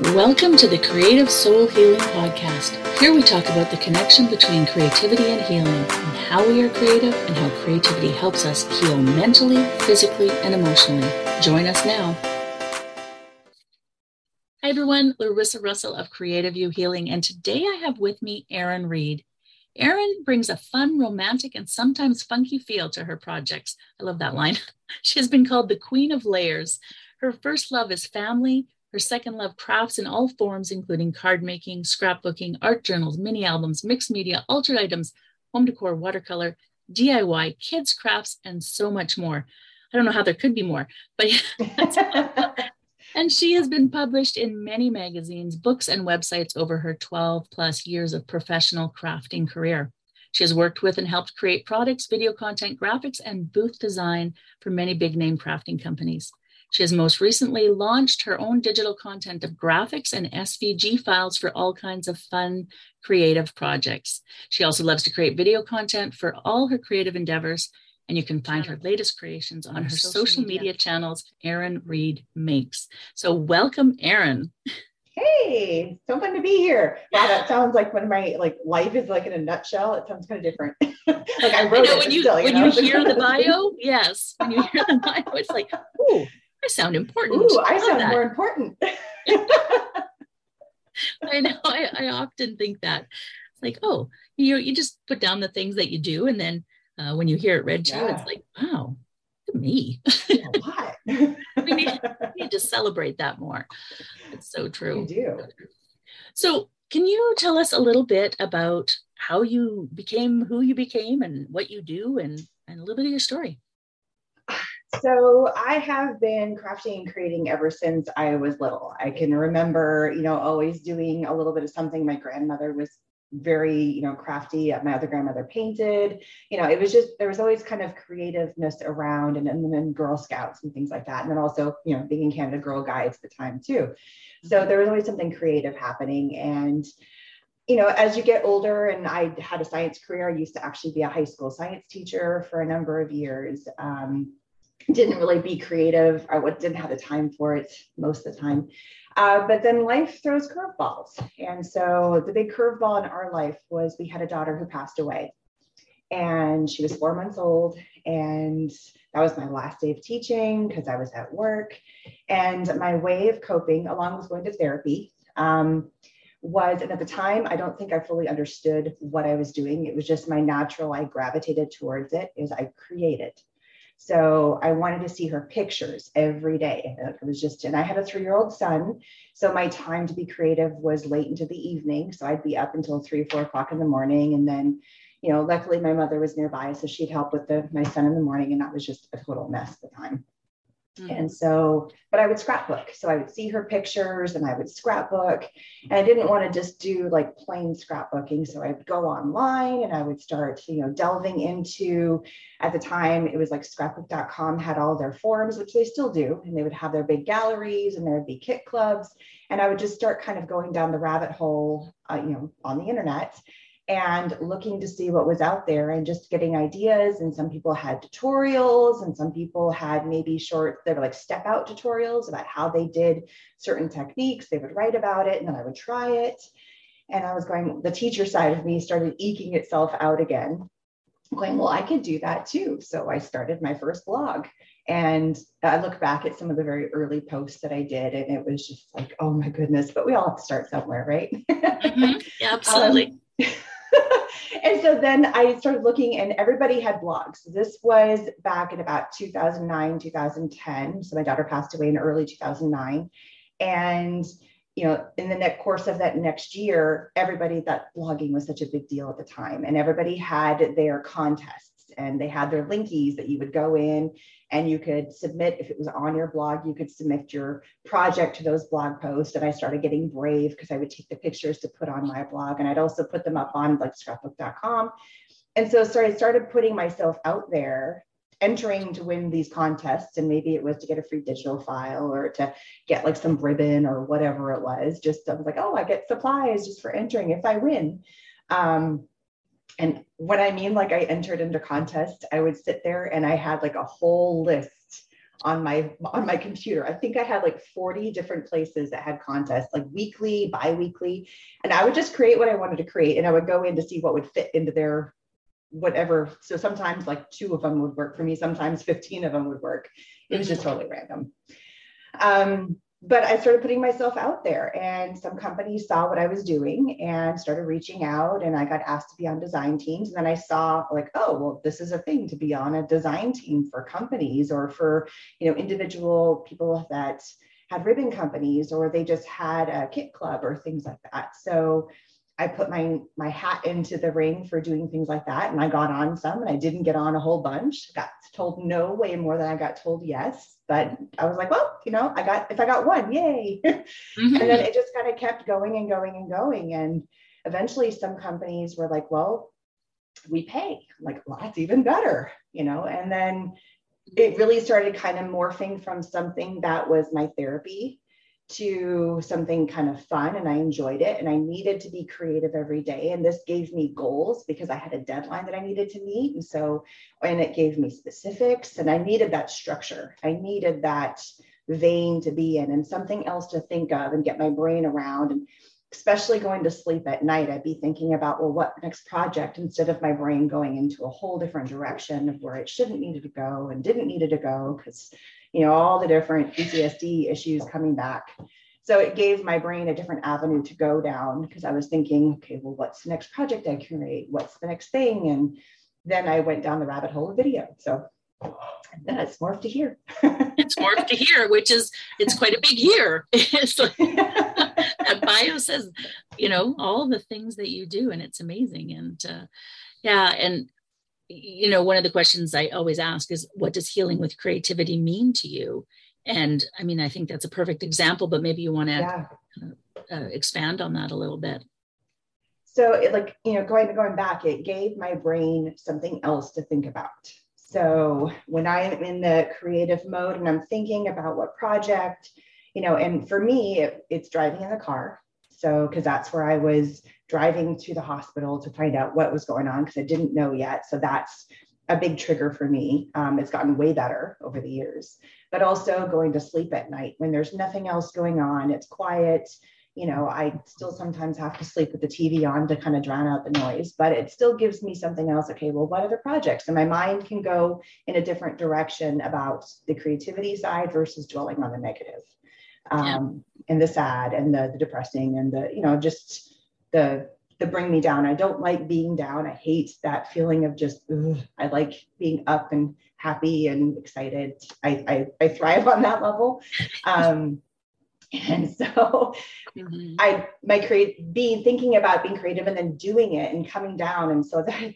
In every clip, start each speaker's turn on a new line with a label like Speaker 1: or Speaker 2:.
Speaker 1: Welcome to the Creative Soul Healing Podcast. Here we talk about the connection between creativity and healing, and how we are creative, and how creativity helps us heal mentally, physically, and emotionally. Join us now. Hi, everyone. Larissa Russell of Creative You Healing, and today I have with me Erin Reed. Erin brings a fun, romantic, and sometimes funky feel to her projects. I love that line. She has been called the Queen of Layers. Her first love is family, her second love, crafts in all forms, including card making, scrapbooking, art journals, mini albums, mixed media, altered items, home decor, watercolor, DIY, kids' crafts, and so much more. I don't know how there could be more, but and she has been published in many magazines, books, and websites over her 12 plus years of professional crafting career. She has worked with and helped create products, video content, graphics, and booth design for many big name crafting companies. She has most recently launched her own digital content of graphics and SVG files for all kinds of fun, creative projects. She also loves to create video content for all her creative endeavors. And you can find her latest creations on, her social, social media. media channels, Erin Reed Makes. So, welcome, Erin.
Speaker 2: Hey, so fun to be here. Wow, that sounds like when my like life is like in a nutshell. It sounds kind of different. like
Speaker 1: I wrote I know, it when you, still, you when know? you hear the bio, yes. When you hear the bio, it's like, ooh, I sound important.
Speaker 2: Ooh, I, I sound that. more important.
Speaker 1: I know. I, I, often think that. It's like, oh, you know, you just put down the things that you do, and then uh, when you hear it read to yeah. you, it's like, wow, me. Lot. we, need, we need to celebrate that more. It's so true.
Speaker 2: You do.
Speaker 1: So, can you tell us a little bit about how you became who you became and what you do and, and a little bit of your story?
Speaker 2: So I have been crafting and creating ever since I was little. I can remember, you know, always doing a little bit of something. My grandmother was very, you know, crafty. My other grandmother painted. You know, it was just there was always kind of creativeness around, and, and then Girl Scouts and things like that. And then also, you know, being in Canada Girl Guides at the time too. So mm-hmm. there was always something creative happening. And you know, as you get older, and I had a science career, I used to actually be a high school science teacher for a number of years. Um, didn't really be creative. I didn't have the time for it most of the time. Uh, but then life throws curveballs. And so the big curveball in our life was we had a daughter who passed away. And she was four months old. And that was my last day of teaching because I was at work. And my way of coping, along with going to therapy, um, was, and at the time, I don't think I fully understood what I was doing. It was just my natural, I gravitated towards it, is I created. So I wanted to see her pictures every day. It was just, and I had a three year old son. So my time to be creative was late into the evening. So I'd be up until three, four o'clock in the morning. And then, you know, luckily my mother was nearby. So she'd help with the, my son in the morning. And that was just a total mess at the time. Mm-hmm. And so, but I would scrapbook. So I would see her pictures and I would scrapbook. And I didn't want to just do like plain scrapbooking. So I would go online and I would start, you know, delving into, at the time, it was like scrapbook.com had all their forums, which they still do. And they would have their big galleries and there would be kit clubs. And I would just start kind of going down the rabbit hole, uh, you know, on the internet and looking to see what was out there and just getting ideas. And some people had tutorials, and some people had maybe short, they were like step out tutorials about how they did certain techniques. They would write about it, and then I would try it. And I was going, the teacher side of me started eking itself out again, going, well, I could do that too. So I started my first blog. And I look back at some of the very early posts that I did, and it was just like, oh my goodness, but we all have to start somewhere, right?
Speaker 1: Mm-hmm. Yeah, absolutely. Um,
Speaker 2: and so then I started looking, and everybody had blogs. This was back in about 2009, 2010. So my daughter passed away in early 2009. And you know, in the next course of that next year, everybody that blogging was such a big deal at the time, and everybody had their contests and they had their linkies that you would go in and you could submit if it was on your blog you could submit your project to those blog posts. And i started getting brave because i would take the pictures to put on my blog and i'd also put them up on like scrapbook.com and so, so i started putting myself out there entering to win these contests. And maybe it was to get a free digital file or to get like some ribbon or whatever it was just i was like oh i get supplies just for entering if i win. Um, and what I mean, like I entered into contest, I would sit there and I had like a whole list on my on my computer. I think I had like 40 different places that had contests, like weekly, bi-weekly. And I would just create what I wanted to create and I would go in to see what would fit into their whatever. So sometimes like two of them would work for me, sometimes 15 of them would work. It was just totally random. Um, but I started putting myself out there, and some companies saw what I was doing and started reaching out. And I got asked to be on design teams. And then I saw, like, oh, well, this is a thing to be on a design team for companies or for, you know, individual people that had ribbon companies or they just had a kit club or things like that. So I put my my hat into the ring for doing things like that, and I got on some, and I didn't get on a whole bunch. Got told no way more than I got told yes, but I was like, well, you know, I got if I got one, yay! Mm-hmm. and then it just kind of kept going and going and going, and eventually some companies were like, well, we pay. I'm like, well, that's even better, you know, and then it really started kind of morphing from something that was my therapy to something kind of fun and I enjoyed it and I needed to be creative every day and this gave me goals because I had a deadline that I needed to meet and so and it gave me specifics and I needed that structure. I needed that vein to be in and something else to think of and get my brain around and especially going to sleep at night I'd be thinking about well what next project instead of my brain going into a whole different direction of where it shouldn't needed to go and didn't needed to go because you know, all the different PTSD issues coming back. So it gave my brain a different avenue to go down because I was thinking, okay, well, what's the next project I can create? What's the next thing? And then I went down the rabbit hole of video. So then it's morphed to here.
Speaker 1: it's morphed to here, which is it's quite a big year. it's like, bio says, you know, all the things that you do, and it's amazing. And uh, yeah, and you know, one of the questions I always ask is, what does healing with creativity mean to you? And I mean, I think that's a perfect example, but maybe you want to yeah. uh, expand on that a little bit.
Speaker 2: So, it, like you know, going going back, it gave my brain something else to think about. So when I'm in the creative mode and I'm thinking about what project, you know, and for me, it, it's driving in the car. So, because that's where I was driving to the hospital to find out what was going on because I didn't know yet. So, that's a big trigger for me. Um, it's gotten way better over the years, but also going to sleep at night when there's nothing else going on, it's quiet. You know, I still sometimes have to sleep with the TV on to kind of drown out the noise, but it still gives me something else. Okay, well, what other projects? And my mind can go in a different direction about the creativity side versus dwelling on the negative um, yeah. and the sad and the, the depressing and the you know just the the bring me down. I don't like being down. I hate that feeling of just. Ugh. I like being up and happy and excited. I I, I thrive on that level. Um, and so mm-hmm. I my create being thinking about being creative and then doing it and coming down. And so that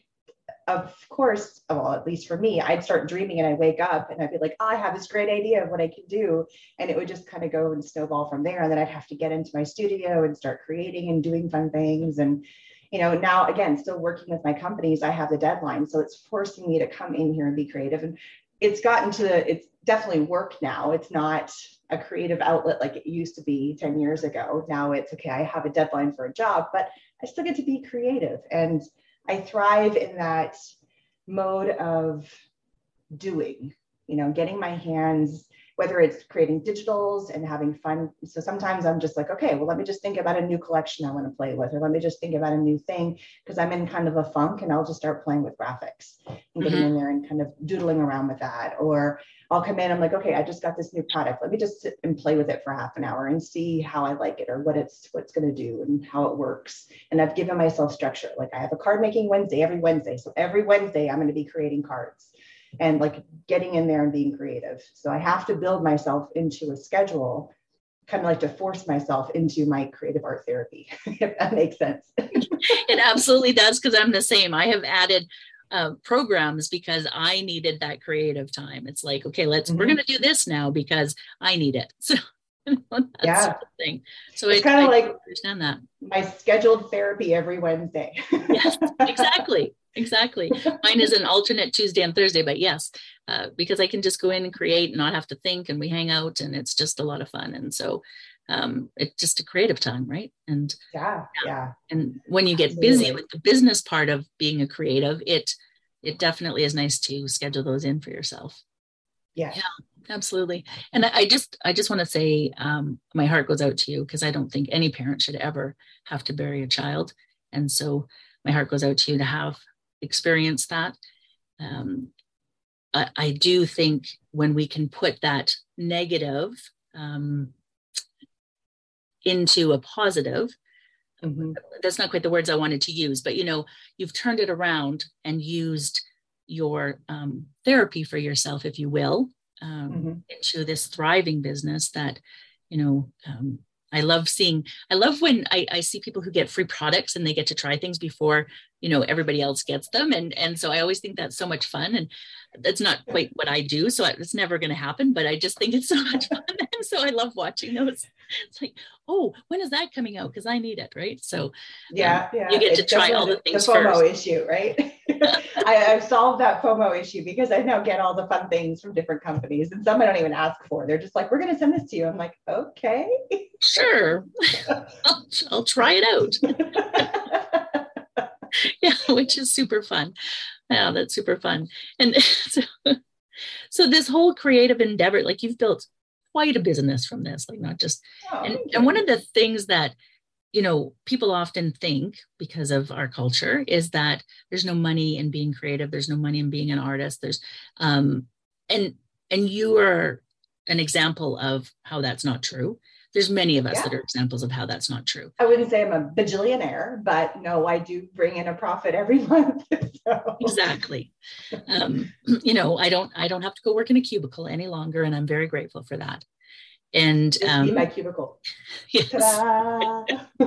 Speaker 2: of course, well, at least for me, I'd start dreaming and I'd wake up and I'd be like, oh, I have this great idea of what I can do. And it would just kind of go and snowball from there. And then I'd have to get into my studio and start creating and doing fun things. And, you know, now again, still working with my companies, I have the deadline. So it's forcing me to come in here and be creative. And it's gotten to, it's definitely work now. It's not a creative outlet like it used to be 10 years ago. Now it's okay, I have a deadline for a job, but I still get to be creative. And I thrive in that mode of doing, you know, getting my hands, whether it's creating digitals and having fun. So sometimes I'm just like, okay, well, let me just think about a new collection I want to play with, or let me just think about a new thing because I'm in kind of a funk and I'll just start playing with graphics and getting mm-hmm. in there and kind of doodling around with that. Or I'll come in, I'm like, okay, I just got this new product. Let me just sit and play with it for half an hour and see how I like it or what it's what's going to do and how it works. And I've given myself structure. Like I have a card making Wednesday every Wednesday. So every Wednesday I'm going to be creating cards and like getting in there and being creative. So I have to build myself into a schedule kind of like to force myself into my creative art therapy, if that makes sense.
Speaker 1: it absolutely does because I'm the same. I have added uh, programs because I needed that creative time. It's like, okay, let's mm-hmm. we're going to do this now because I need it. So
Speaker 2: yeah, sort of
Speaker 1: thing.
Speaker 2: So it's kind of like understand that my scheduled therapy every Wednesday.
Speaker 1: yes, exactly, exactly. Mine is an alternate Tuesday and Thursday, but yes, uh, because I can just go in and create and not have to think, and we hang out, and it's just a lot of fun. And so um, it's just a creative time, right? And
Speaker 2: yeah, yeah.
Speaker 1: And when you get Absolutely. busy with the business part of being a creative, it it definitely is nice to schedule those in for yourself.
Speaker 2: Yeah.
Speaker 1: Yeah. Absolutely. And I just I just want to say um, my heart goes out to you because I don't think any parent should ever have to bury a child. And so my heart goes out to you to have experienced that. Um, I, I, do think when we can put that negative um, into a positive, mm-hmm. that's not quite the words I wanted to use, but you know, you've turned it around and used your um, therapy for yourself, if you will, um, mm-hmm. into this thriving business that, you know, um, I love seeing, I love when I, I see people who get free products and they get to try things before, you know, everybody else gets them. And, and so I always think that's so much fun. And that's not quite what I do. So it's never going to happen, but I just think it's so much fun. And so I love watching those. It's like, oh, when is that coming out? Because I need it, right? So
Speaker 2: yeah, um, yeah.
Speaker 1: you get to try all the things.
Speaker 2: The FOMO
Speaker 1: first.
Speaker 2: issue, right? I, have solved that FOMO issue because I now get all the fun things from different companies, and some I don't even ask for. They're just like, "We're going to send this to you." I'm like, "Okay,
Speaker 1: sure, I'll, I'll try it out." yeah, which is super fun. Yeah, that's super fun. And so, so this whole creative endeavor, like you've built quite a business from this, like not just. Oh, and, and one of the things that you know people often think because of our culture is that there's no money in being creative there's no money in being an artist there's um and and you are an example of how that's not true there's many of us yeah. that are examples of how that's not true
Speaker 2: i wouldn't say i'm a bajillionaire but no i do bring in a profit every month
Speaker 1: so. exactly um, you know i don't i don't have to go work in a cubicle any longer and i'm very grateful for that and
Speaker 2: um, my cubicle. Yes.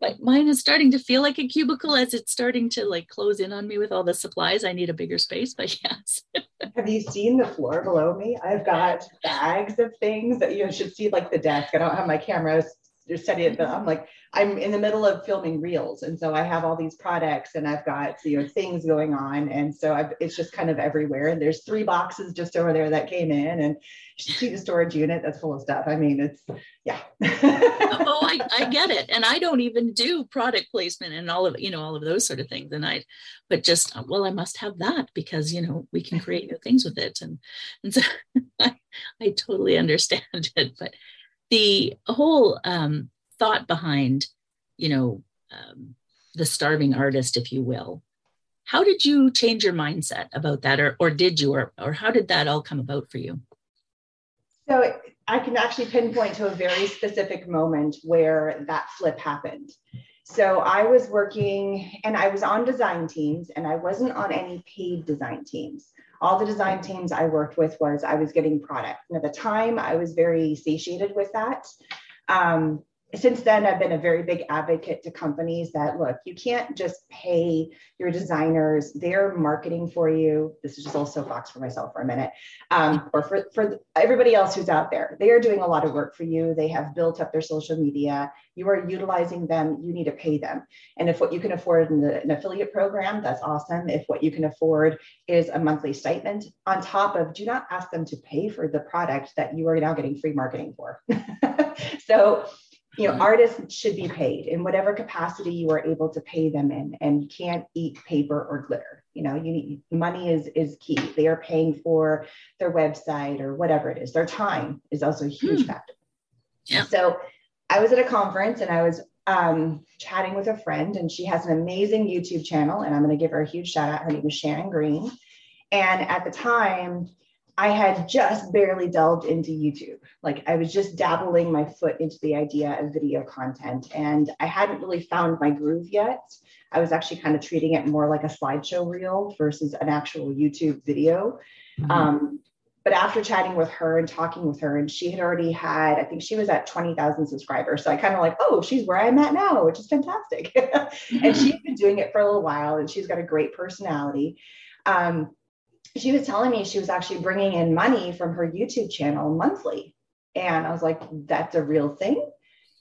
Speaker 1: but mine is starting to feel like a cubicle as it's starting to like close in on me with all the supplies. I need a bigger space, but yes.
Speaker 2: Have you seen the floor below me? I've got bags of things that you should see, like the desk. I don't have my cameras study it, but I'm like, I'm in the middle of filming reels. And so I have all these products and I've got, you know, things going on. And so I've, it's just kind of everywhere. And there's three boxes just over there that came in and see the storage unit that's full of stuff. I mean, it's, yeah.
Speaker 1: oh, I, I get it. And I don't even do product placement and all of, you know, all of those sort of things. And I, but just, well, I must have that because, you know, we can create new things with it. And, and so I, I totally understand it. But the whole um, thought behind, you know, um, the starving artist, if you will, how did you change your mindset about that, or or did you, or or how did that all come about for you?
Speaker 2: So I can actually pinpoint to a very specific moment where that flip happened. So I was working and I was on design teams and I wasn't on any paid design teams all the design teams I worked with was I was getting product. And at the time, I was very satiated with that. Um, since then, I've been a very big advocate to companies that look, you can't just pay your designers, they're marketing for you. This is just also Fox for myself for a minute, um, or for, for everybody else who's out there. They are doing a lot of work for you. They have built up their social media. You are utilizing them. You need to pay them. And if what you can afford in the, an affiliate program, that's awesome. If what you can afford is a monthly stipend on top of, do not ask them to pay for the product that you are now getting free marketing for. so, you know artists should be paid in whatever capacity you are able to pay them in and you can't eat paper or glitter. You know you need money is is key. They are paying for their website or whatever it is. Their time is also a huge hmm. factor. Yeah. so i was at a conference and i was um, chatting with a friend and she has an amazing youtube channel and i'm going to give her a huge shout out. Her name is shannon green. And at the time I had just barely delved into YouTube. Like I was just dabbling my foot into the idea of video content and I hadn't really found my groove yet. I was actually kind of treating it more like a slideshow reel versus an actual YouTube video. Mm-hmm. Um, but after chatting with her and talking with her, and she had already had, I think she was at 20,000 subscribers. So I kind of like, oh, she's where I'm at now, which is fantastic. mm-hmm. And she's been doing it for a little while and she's got a great personality. Um, she was telling me she was actually bringing in money from her YouTube channel monthly. And I was like, that's a real thing.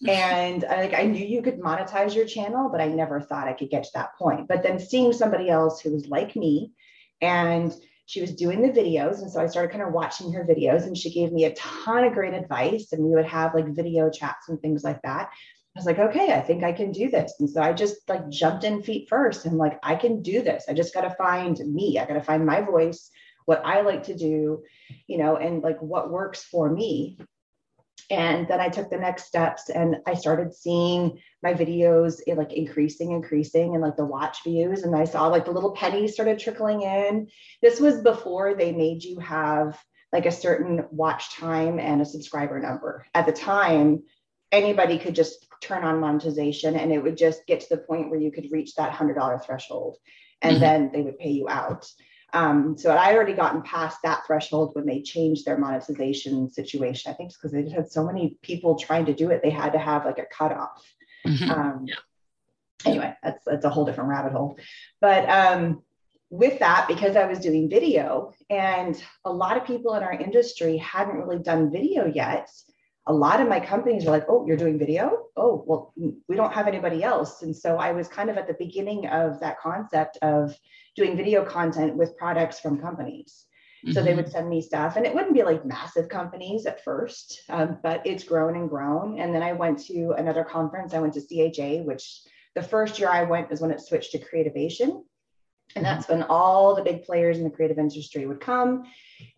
Speaker 2: And I, like I knew you could monetize your channel, but I never thought I could get to that point. But then seeing somebody else who was like me and she was doing the videos. And so I started kind of watching her videos and she gave me a ton of great advice. And we would have like video chats and things like that. Was like, okay, I think I can do this. And so I just like jumped in feet first and like, I can do this. I just got to find me. I got to find my voice, what I like to do, you know, and like what works for me. And then I took the next steps and I started seeing my videos like increasing, increasing, and like the watch views. And I saw like the little pennies started trickling in. This was before they made you have like a certain watch time and a subscriber number. At the time, anybody could just turn on monetization and it would just get to the point where you could reach that $100 threshold and mm-hmm. then they would pay you out. Um, so I already gotten past that threshold when they changed their monetization situation. I think it's because they just had so many people trying to do it, they had to have like a cutoff. Mm-hmm. Um, yeah. Anyway, that's that's a whole different rabbit hole. But um, with that, because I was doing video, and a lot of people in our industry hadn't really done video yet. A lot of my companies were like, "Oh, you're doing video? Oh, well, we don't have anybody else." And so I was kind of at the beginning of that concept of doing video content with products from companies. Mm-hmm. So they mm-hmm. would send me stuff, and it wouldn't be like massive companies at first, um, but it's grown and grown. And then I went to another conference. I went to CHA, which the first year I went is when it switched to Creativation. And that's mm-hmm. when all the big players in the creative industry would come.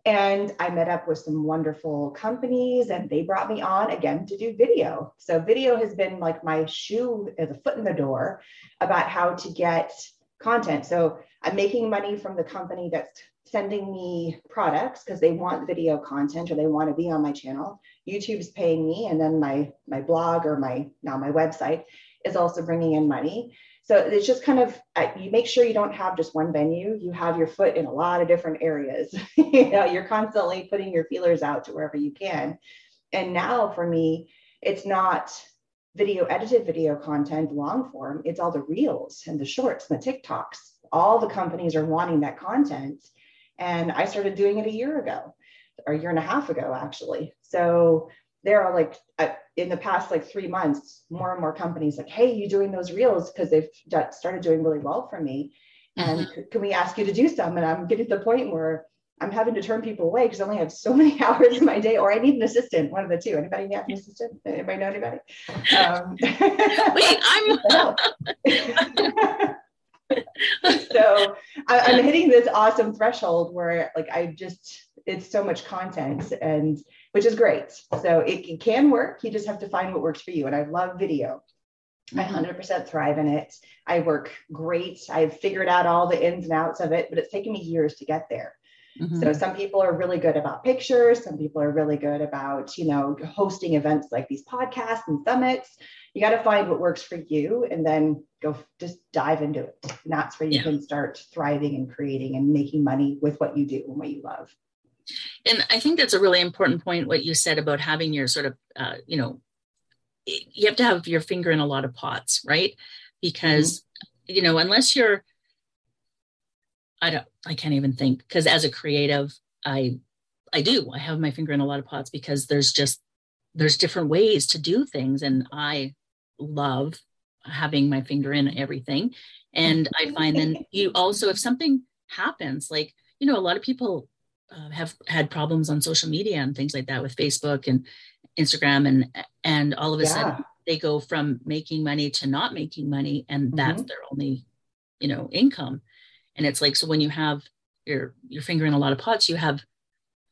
Speaker 2: And I met up with some wonderful companies and they brought me on again to do video. So, video has been like my shoe uh, as a foot in the door about how to get content. So, I'm making money from the company that's sending me products because they want video content or they want to be on my channel. YouTube's paying me, and then my my blog or my now my website is also bringing in money. So it's just kind of uh, you make sure you don't have just one venue. You have your foot in a lot of different areas. you know, you're constantly putting your feelers out to wherever you can. And now for me, it's not video edited video content long form. It's all the reels and the shorts and the TikToks. All the companies are wanting that content. And I started doing it a year ago, or a year and a half ago, actually. So there are like uh, in the past like three months more and more companies like hey you doing those reels? Because they've started doing really well for me. And mm-hmm. can we ask you to do some? And i'm getting to the point where i'm having to turn people away because i only have so many hours in my day or i need an assistant one of the two. Anybody need an assistant? Anybody know anybody? Um, wait i'm so I, i'm hitting this awesome threshold where like i just it's so much content and which is great. So it, it can work. You just have to find what works for you. And I love video. I 100% mm-hmm. thrive in it. I work great. I've figured out all the ins and outs of it, but it's taken me years to get there. Mm-hmm. So some people are really good about pictures. Some people are really good about, you know, hosting events like these podcasts and summits. You got to find what works for you and then go just dive into it. And that's where you yeah. can start thriving and creating and making money with what you do and what you love.
Speaker 1: And I think that's a really important point, what you said about having your sort of, uh, you know, you have to have your finger in a lot of pots, right? Because, mm-hmm. you know, unless you're, I don't, I can't even think, because as a creative, I, I do, I have my finger in a lot of pots because there's just, there's different ways to do things. And I love having my finger in everything. And I find then you also, if something happens, like, you know, a lot of people uh, have had problems on social media and things like that with Facebook and Instagram and and all of a yeah. sudden they go from making money to not making money and mm-hmm. that's their only you know income and it's like so when you have your your finger in a lot of pots you have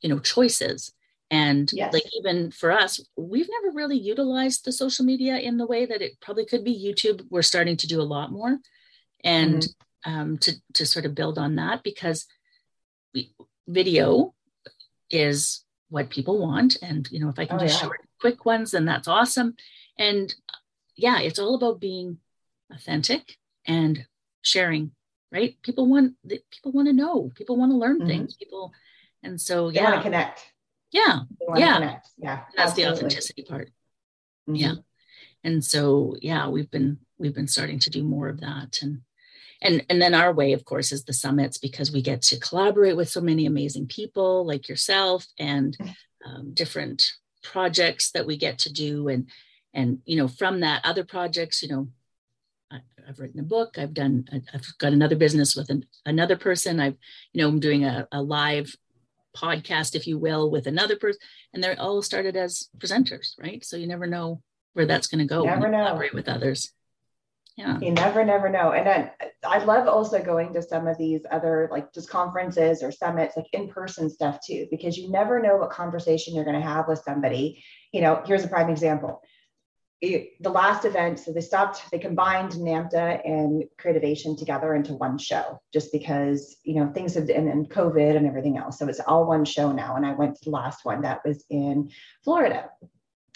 Speaker 1: you know choices and yes. like even for us we've never really utilized the social media in the way that it probably could be youtube we're starting to do a lot more and mm-hmm. um, to to sort of build on that because we, video is what people want. And, you know, if I can oh, do yeah. short, quick ones, then that's awesome. And yeah, it's all about being authentic and sharing, right? People want, people want to know, people want to learn mm-hmm. things, people. And so,
Speaker 2: they
Speaker 1: yeah.
Speaker 2: want to connect.
Speaker 1: Yeah. Yeah.
Speaker 2: Connect. Yeah.
Speaker 1: That's absolutely. the authenticity part. Mm-hmm. Yeah. And so, yeah, we've been, we've been starting to do more of that. And, and and then our way of course is the summits because we get to collaborate with so many amazing people like yourself and um, different projects that we get to do. And and you know from that other projects you know I, have written a book. I've done i've got another business with an, another person. I've you know i'm doing a, a live podcast if you will with another person and they're all started as presenters right? So you never know where that's going to go
Speaker 2: never know.
Speaker 1: collaborate with others yeah.
Speaker 2: You never, never know. And then I love also going to some of these other like just conferences or summits, like in person stuff too, because you never know what conversation you're going to have with somebody. You know, here's a prime example. It, the last event, so they stopped, they combined NAMTA and Creativation together into one show just because, you know, things have, and then COVID and everything else. So it's all one show now. And I went to the last one that was in Florida.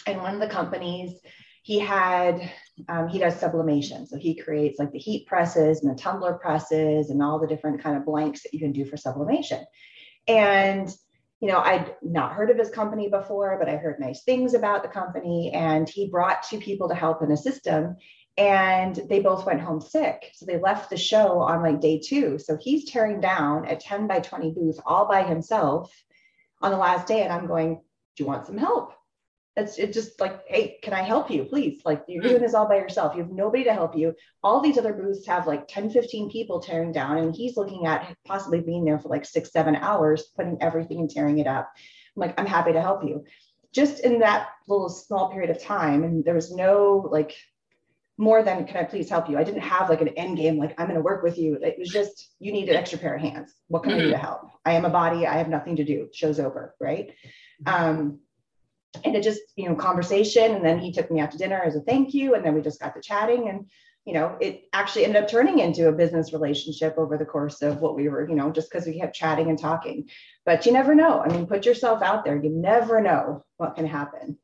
Speaker 2: And one of the companies, he had um, he does sublimation. So he creates like the heat presses and the tumbler presses and all the different kind of blanks that you can do for sublimation. And you know i'd not heard of his company before but i heard nice things about the company. And he brought two people to help and assist him and they both went home sick. So they left the show on like day two. So he's tearing down a 10 by 20 booth all by himself on the last day. And i'm going do you want some help it's it just like, hey, can I help you? Please. Like you're doing this all by yourself. You have nobody to help you. All these other booths have like 10, 15 people tearing down, and he's looking at possibly being there for like six, seven hours, putting everything and tearing it up. I'm like, I'm happy to help you. Just in that little small period of time, and there was no like more than can I please help you? I didn't have like an end game, like I'm going to work with you. It was just you need an extra pair of hands. What can mm-hmm. I do to mm-hmm. help? I am a body. I have nothing to do. Show's over, right? Um, and it just you know conversation and then he took me out to dinner as a thank you and then we just got to chatting and you know it actually ended up turning into a business relationship over the course of what we were you know just because we kept chatting and talking. But you never know. I mean put yourself out there. You never know what can happen.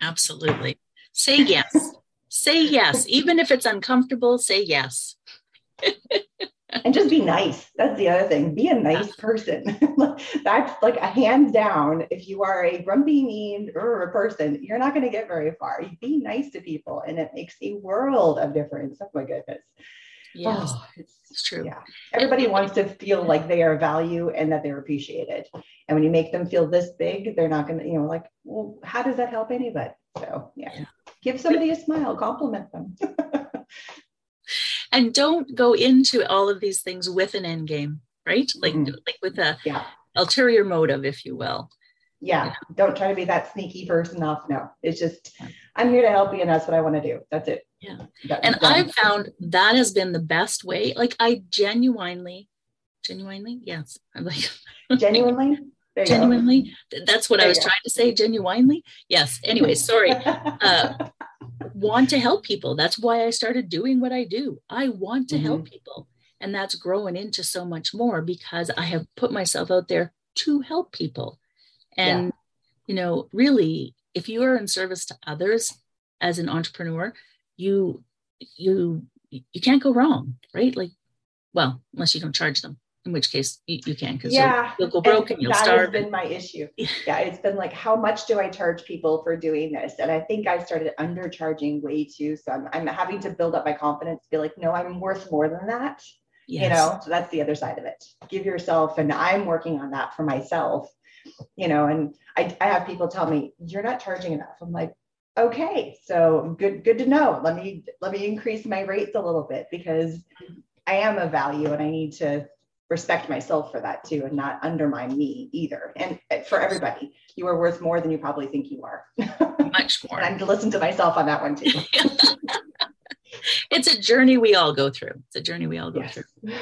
Speaker 1: Absolutely. Say yes. Say yes. Even if it's uncomfortable say yes
Speaker 2: and just be nice. That's the other thing. Be a nice person. That's like a hands down. If you are a grumpy, mean er, person, you're not going to get very far. You be nice to people, and it makes a world of difference. Oh my goodness.
Speaker 1: Yeah, oh, it's, it's, true.
Speaker 2: Yeah. Everybody wants to feel like they are value and that they're appreciated. And when you make them feel this big, they're not going to, you know, like, well, how does that help anybody? So, yeah. yeah. Give somebody a smile, compliment them.
Speaker 1: and don't go into all of these things with an end game right? Like mm-hmm. like with a
Speaker 2: yeah.
Speaker 1: ulterior motive if you will.
Speaker 2: Yeah. yeah. Don't try to be that sneaky person off. No. It's just i'm here to help you and that's what i want to do. That's it.
Speaker 1: Yeah. And i've found that has been the best way. Like i genuinely genuinely yes. I'm like
Speaker 2: genuinely?
Speaker 1: Genuinely? That's what there i was trying to say genuinely? Yes. Anyway sorry. Uh, want to help people. That's why I started doing what I do. I want to mm-hmm. help people. And that's growing into so much more because I have put myself out there to help people. And, yeah. you know, really, if you are in service to others as an entrepreneur, you, you, you can't go wrong, right? Like, well, unless you don't charge them in which case you, you can because yeah. you'll, you'll, go broke and, and you'll
Speaker 2: that
Speaker 1: starve.
Speaker 2: That has been my issue. yeah, it's been like, how much do I charge people for doing this? And I think I started undercharging way too. So I'm, I'm having to build up my confidence, be like, no, I'm worth more than that. Yes. You know, so that's the other side of it. Give yourself, and I'm working on that for myself. You know, and I, I have people tell me you're not charging enough. I'm like, okay, so good, good to know. Let me let me increase my rates a little bit because mm-hmm. I am a value and I need to respect myself for that too and not undermine me either. And uh, for everybody, you are worth more than you probably think you are.
Speaker 1: Much more.
Speaker 2: and I'm to listen to myself on that one too.
Speaker 1: it's a journey we all go through. It's a journey we all go yes. through.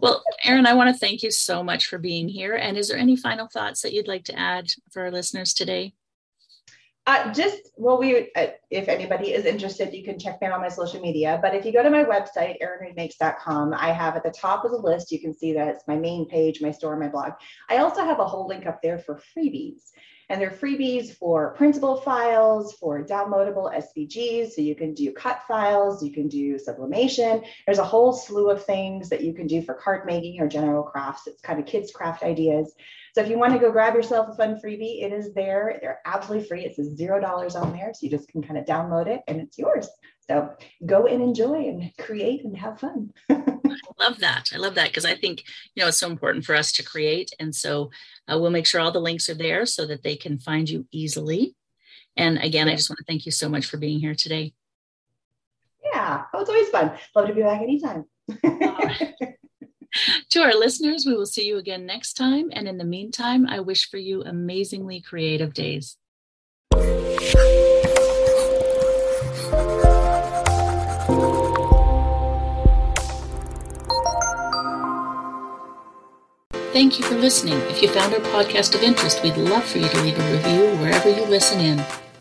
Speaker 1: Well, Erin, I want to thank you so much for being here. And is there any final thoughts that you'd like to add for our listeners today?
Speaker 2: Uh, just well, we uh, if anybody is interested, you can check me out on my social media. But if you go to my website, erinreedmakes.com, I have at the top of the list, you can see that it's my main page, my store, my blog. I also have a whole link up there for freebies. And they're freebies for printable files, for downloadable SVGs. So you can do cut files, you can do sublimation. There's a whole slew of things that you can do for card making or general crafts. It's kind of kids' craft ideas. So if you want to go grab yourself a fun freebie, it is there. They're absolutely free. It says zero dollars on there. So you just can kind of download it and it's yours. So go and enjoy and create and have fun.
Speaker 1: I love that. I love that because I think, you know, it's so important for us to create. And so uh, we'll make sure all the links are there so that they can find you easily. And again. I just want to thank you so much for being here today.
Speaker 2: Yeah, oh, it's always fun. Love to be back anytime.
Speaker 1: to our listeners, we will see you again next time. And in the meantime, I wish for you amazingly creative days. Thank you for listening. If you found our podcast of interest, we'd love for you to leave a review wherever you listen in.